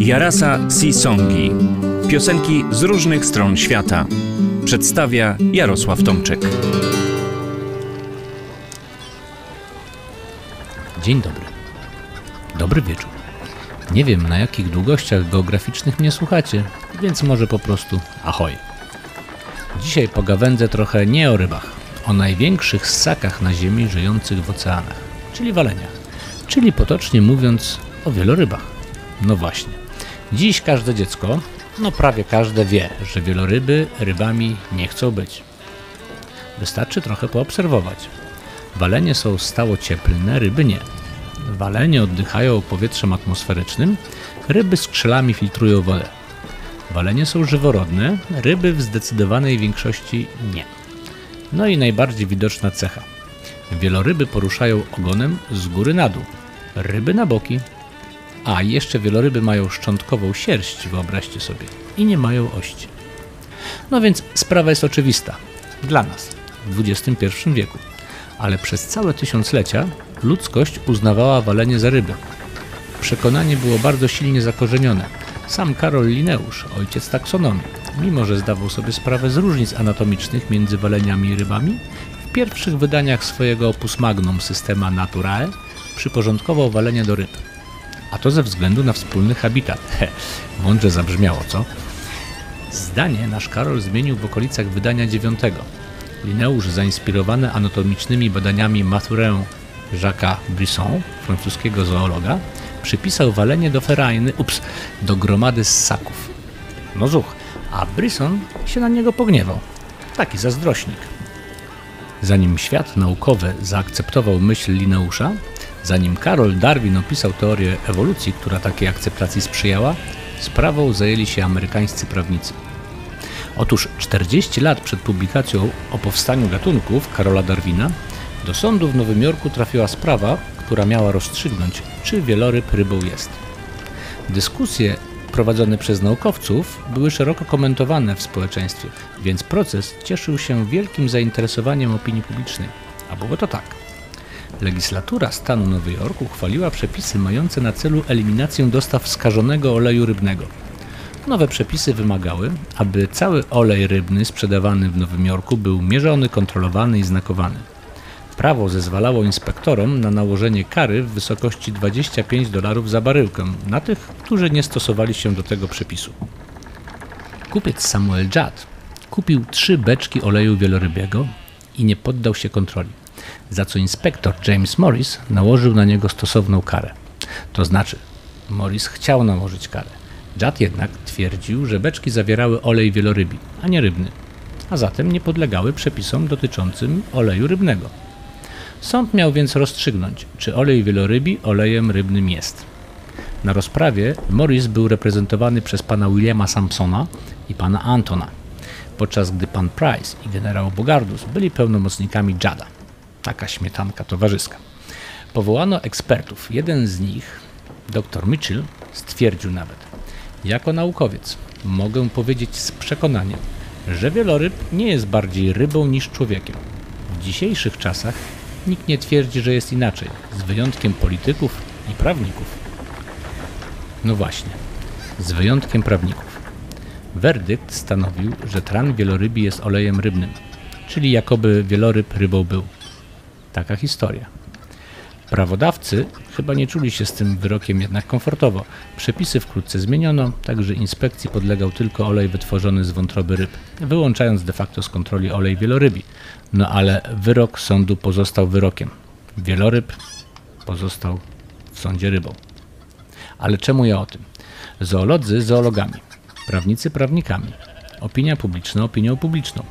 Jarasa Songi. Piosenki z różnych stron świata. Przedstawia Jarosław Tomczyk. Dzień dobry. Dobry wieczór. Nie wiem na jakich długościach geograficznych mnie słuchacie, więc może po prostu ahoj. Dzisiaj pogawędzę trochę nie o rybach, o największych ssakach na ziemi żyjących w oceanach, czyli waleniach, czyli potocznie mówiąc o wielorybach. No właśnie. Dziś każde dziecko, no prawie każde wie, że wieloryby rybami nie chcą być. Wystarczy trochę poobserwować. Walenie są stało cieplne, ryby nie. Walenie oddychają powietrzem atmosferycznym, ryby skrzelami filtrują wodę. Walenie są żyworodne, ryby w zdecydowanej większości nie. No i najbardziej widoczna cecha. Wieloryby poruszają ogonem z góry na dół, ryby na boki. A jeszcze wieloryby mają szczątkową sierść, wyobraźcie sobie, i nie mają ości. No więc sprawa jest oczywista. Dla nas, w XXI wieku. Ale przez całe tysiąclecia ludzkość uznawała walenie za rybę. Przekonanie było bardzo silnie zakorzenione. Sam Karol Lineusz, ojciec taksonomii, mimo że zdawał sobie sprawę z różnic anatomicznych między waleniami i rybami, w pierwszych wydaniach swojego opus magnum Systema Naturae przyporządkował walenie do ryb. A to ze względu na wspólny habitat. He, mądrze zabrzmiało, co? Zdanie nasz Karol zmienił w okolicach wydania dziewiątego. Lineusz, zainspirowany anatomicznymi badaniami Mathurin Jacques'a Brisson, francuskiego zoologa, przypisał walenie do ferajny, ups, do gromady ssaków. No zuch, a Brisson się na niego pogniewał. Taki zazdrośnik. Zanim świat naukowy zaakceptował myśl Lineusza, zanim Karol Darwin opisał teorię ewolucji, która takiej akceptacji sprzyjała, sprawą zajęli się amerykańscy prawnicy. Otóż 40 lat przed publikacją o powstaniu gatunków Karola Darwina do sądu w Nowym Jorku trafiła sprawa, która miała rozstrzygnąć, czy wieloryb rybą jest. Dyskusje prowadzone przez naukowców były szeroko komentowane w społeczeństwie, więc proces cieszył się wielkim zainteresowaniem opinii publicznej. A było to tak. Legislatura stanu Nowy Jork uchwaliła przepisy mające na celu eliminację dostaw skażonego oleju rybnego. Nowe przepisy wymagały, aby cały olej rybny sprzedawany w Nowym Jorku był mierzony, kontrolowany i znakowany. Prawo zezwalało inspektorom na nałożenie kary w wysokości 25 dolarów za baryłkę na tych, którzy nie stosowali się do tego przepisu. Kupiec Samuel Judd kupił trzy beczki oleju wielorybiego i nie poddał się kontroli, za co inspektor James Morris nałożył na niego stosowną karę. To znaczy, Morris chciał nałożyć karę. Judd jednak twierdził, że beczki zawierały olej wielorybi, a nie rybny, a zatem nie podlegały przepisom dotyczącym oleju rybnego. Sąd miał więc rozstrzygnąć, czy olej wielorybi olejem rybnym jest. Na rozprawie Morris był reprezentowany przez pana Williama Sampsona i pana Antona, podczas gdy pan Price i generał Bogardus byli pełnomocnikami Jada. Taka śmietanka towarzyska. Powołano ekspertów. Jeden z nich, dr Mitchell, stwierdził nawet: Jako naukowiec mogę powiedzieć z przekonaniem, że wieloryb nie jest bardziej rybą niż człowiekiem. W dzisiejszych czasach Nikt nie twierdzi, że jest inaczej, z wyjątkiem polityków i prawników. No właśnie, z wyjątkiem prawników. Werdykt stanowił, że tran wielorybi jest olejem rybnym, czyli jakoby wieloryb rybą był. Taka historia. Prawodawcy chyba nie czuli się z tym wyrokiem jednak komfortowo. Przepisy wkrótce zmieniono, także inspekcji podlegał tylko olej wytworzony z wątroby ryb, wyłączając de facto z kontroli olej wielorybi. No ale wyrok sądu pozostał wyrokiem. Wieloryb pozostał w sądzie rybą. Ale czemu ja o tym? Zoolodzy zoologami, prawnicy prawnikami, opinia publiczna opinią publiczną.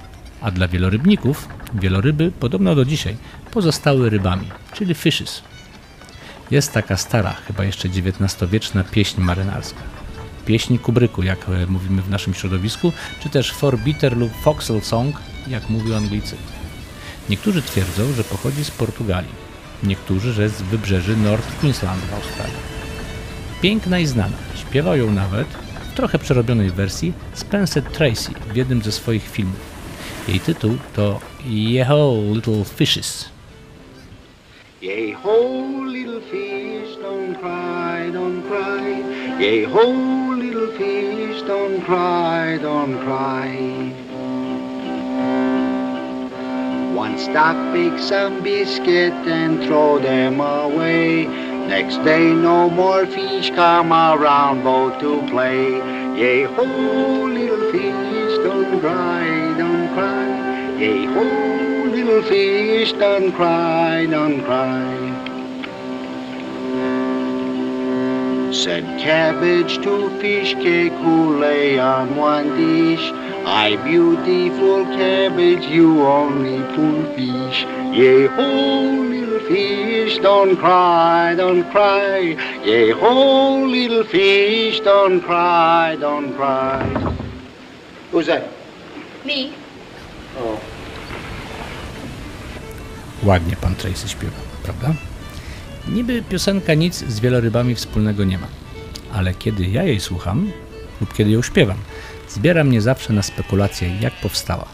A dla wielorybników wieloryby, podobno do dzisiaj, pozostały rybami, czyli fishes. Jest taka stara, chyba jeszcze XIX-wieczna pieśń marynarska. Pieśń kubryku, jak e, mówimy w naszym środowisku, czy też Forbiter lub Foxel Song, jak mówią Anglicy. Niektórzy twierdzą, że pochodzi z Portugalii, niektórzy, że z wybrzeży North Queensland w Australii. Piękna i znana, śpiewał ją nawet w trochę przerobionej wersji Spencer Tracy w jednym ze swoich filmów. Jej tytuł to Yeho Little Fishes. Yeho little fish, don't cry, don't cry. Yeho fish, don't cry, don't cry. One stop, pick some biscuit and throw them away. Next day, no more fish come around boat to play. Yea, ho, little fish, don't cry. Yea, ho, little fish, don't cry, don't cry. Said cabbage to fish cake who lay on one dish. I beautiful cabbage, you only poor fish. Yea, ho, little fish, don't cry, don't cry. Yea, ho, little fish, don't cry, don't cry. Who's that? Me? Oh. Ładnie pan Tracy śpiewa, prawda? Niby piosenka nic z wielorybami wspólnego nie ma, ale kiedy ja jej słucham lub kiedy ją śpiewam, zbiera mnie zawsze na spekulacje, jak powstała.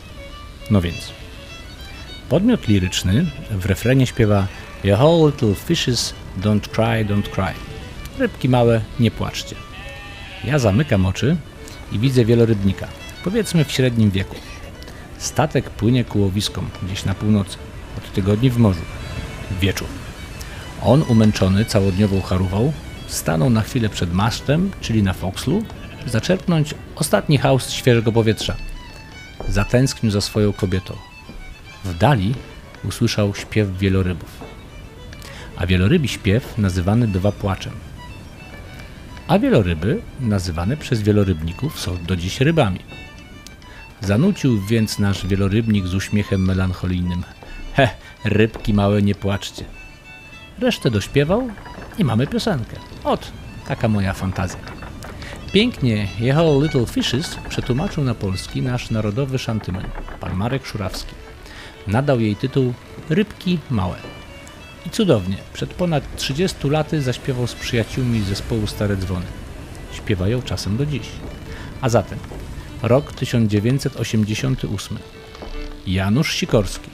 No więc, podmiot liryczny w refrenie śpiewa You whole little fishes, don't cry, don't cry. Rybki małe, nie płaczcie. Ja zamykam oczy i widzę wielorybnika, powiedzmy w średnim wieku. Statek płynie ku łowiskom, gdzieś na północy, od tygodni w morzu. Wieczór. On, umęczony całodniową charówą, stanął na chwilę przed masztem, czyli na fokslu, zaczerpnąć ostatni haust świeżego powietrza. Zatęsknił za swoją kobietą. W dali usłyszał śpiew wielorybów. A wielorybi śpiew nazywany bywa płaczem. A wieloryby, nazywane przez wielorybników, są do dziś rybami. Zanucił więc nasz wielorybnik z uśmiechem melancholijnym. He, rybki małe, nie płaczcie. Resztę dośpiewał i mamy piosenkę. Ot, taka moja fantazja. Pięknie Jechał Little Fishes przetłumaczył na polski nasz narodowy szantymen, pan Marek Szurawski. Nadał jej tytuł Rybki Małe. I cudownie, przed ponad 30 laty zaśpiewał z przyjaciółmi zespołu Stare Dzwony. Śpiewają czasem do dziś. A zatem, rok 1988. Janusz Sikorski,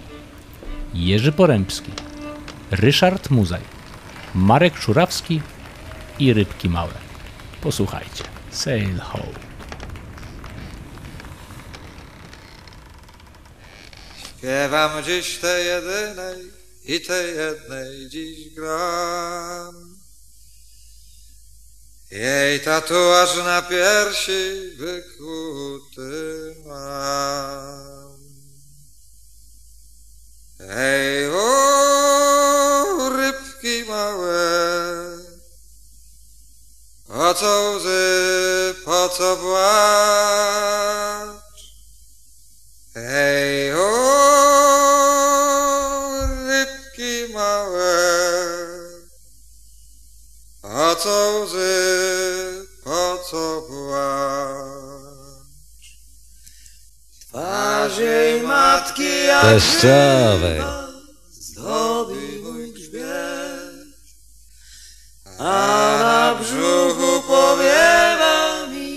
Jerzy Porębski, Ryszard Muzaj, Marek Szurawski i Rybki Małe. Posłuchajcie. Sail ho. Śpiewam dziś tej jedynej i tej jednej dziś gram. Jej tatuaż na piersi wykuty mam. Ej, Twarz jej matki jak Teściowej. zdobi mój grzbiet, a na brzuchu powiewa mi.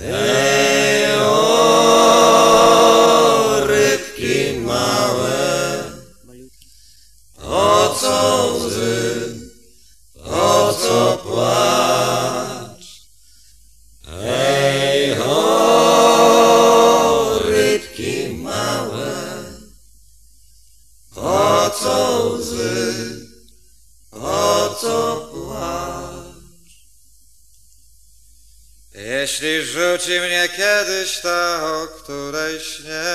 Ej, o, rybki małe, po co łzy, o której śnię,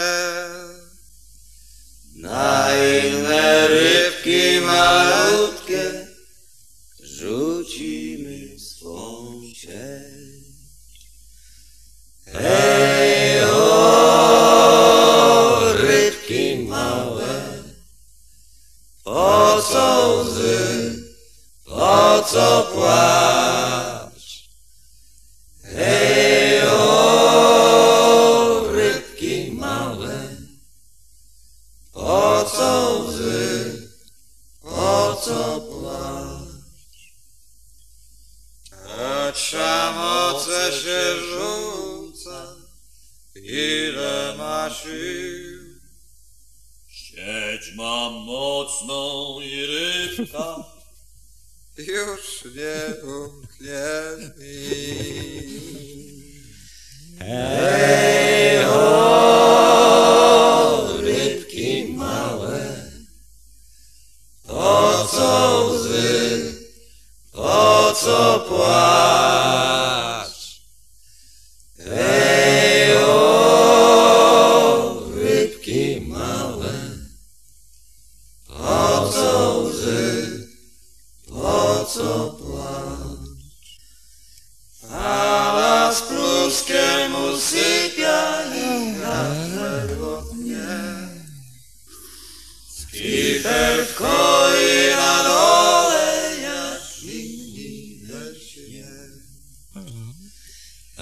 na inne rybki malutkie rzucimy swą sieć. Ej, o, rybki małe, po co łzy, po co Mocną i rybka. Już nie umknie mi. Fala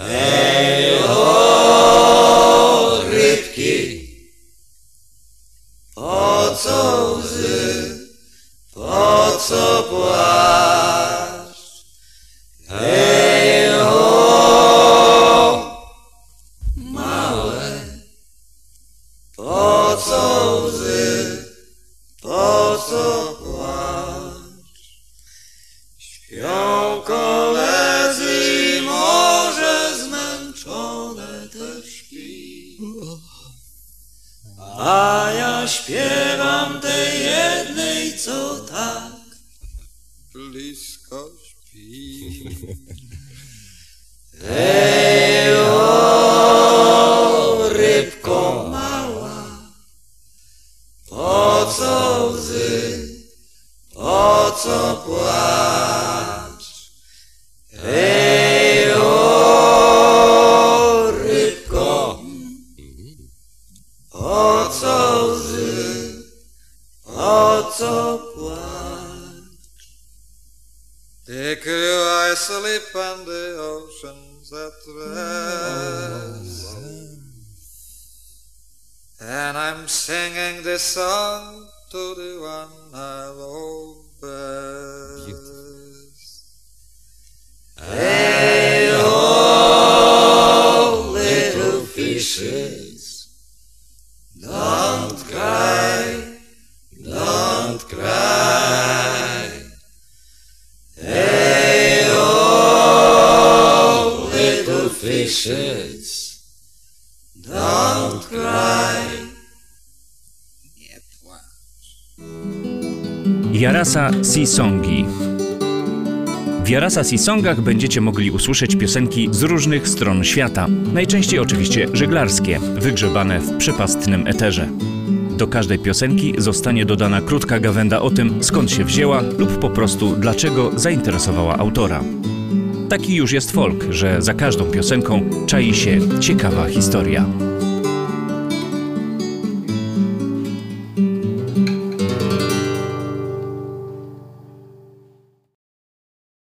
Ej, rybki, po co łzy, po co płacz? Ej, małe, po co łzy, po co? I sleep on the oceans at rest. And I'm singing this song to the one I love best. Jarasa Sisongi. W Jarasa Sisongach będziecie mogli usłyszeć piosenki z różnych stron świata, najczęściej oczywiście żeglarskie, wygrzebane w przepastnym eterze. Do każdej piosenki zostanie dodana krótka gawenda o tym, skąd się wzięła lub po prostu dlaczego zainteresowała autora. Taki już jest folk, że za każdą piosenką czai się ciekawa historia.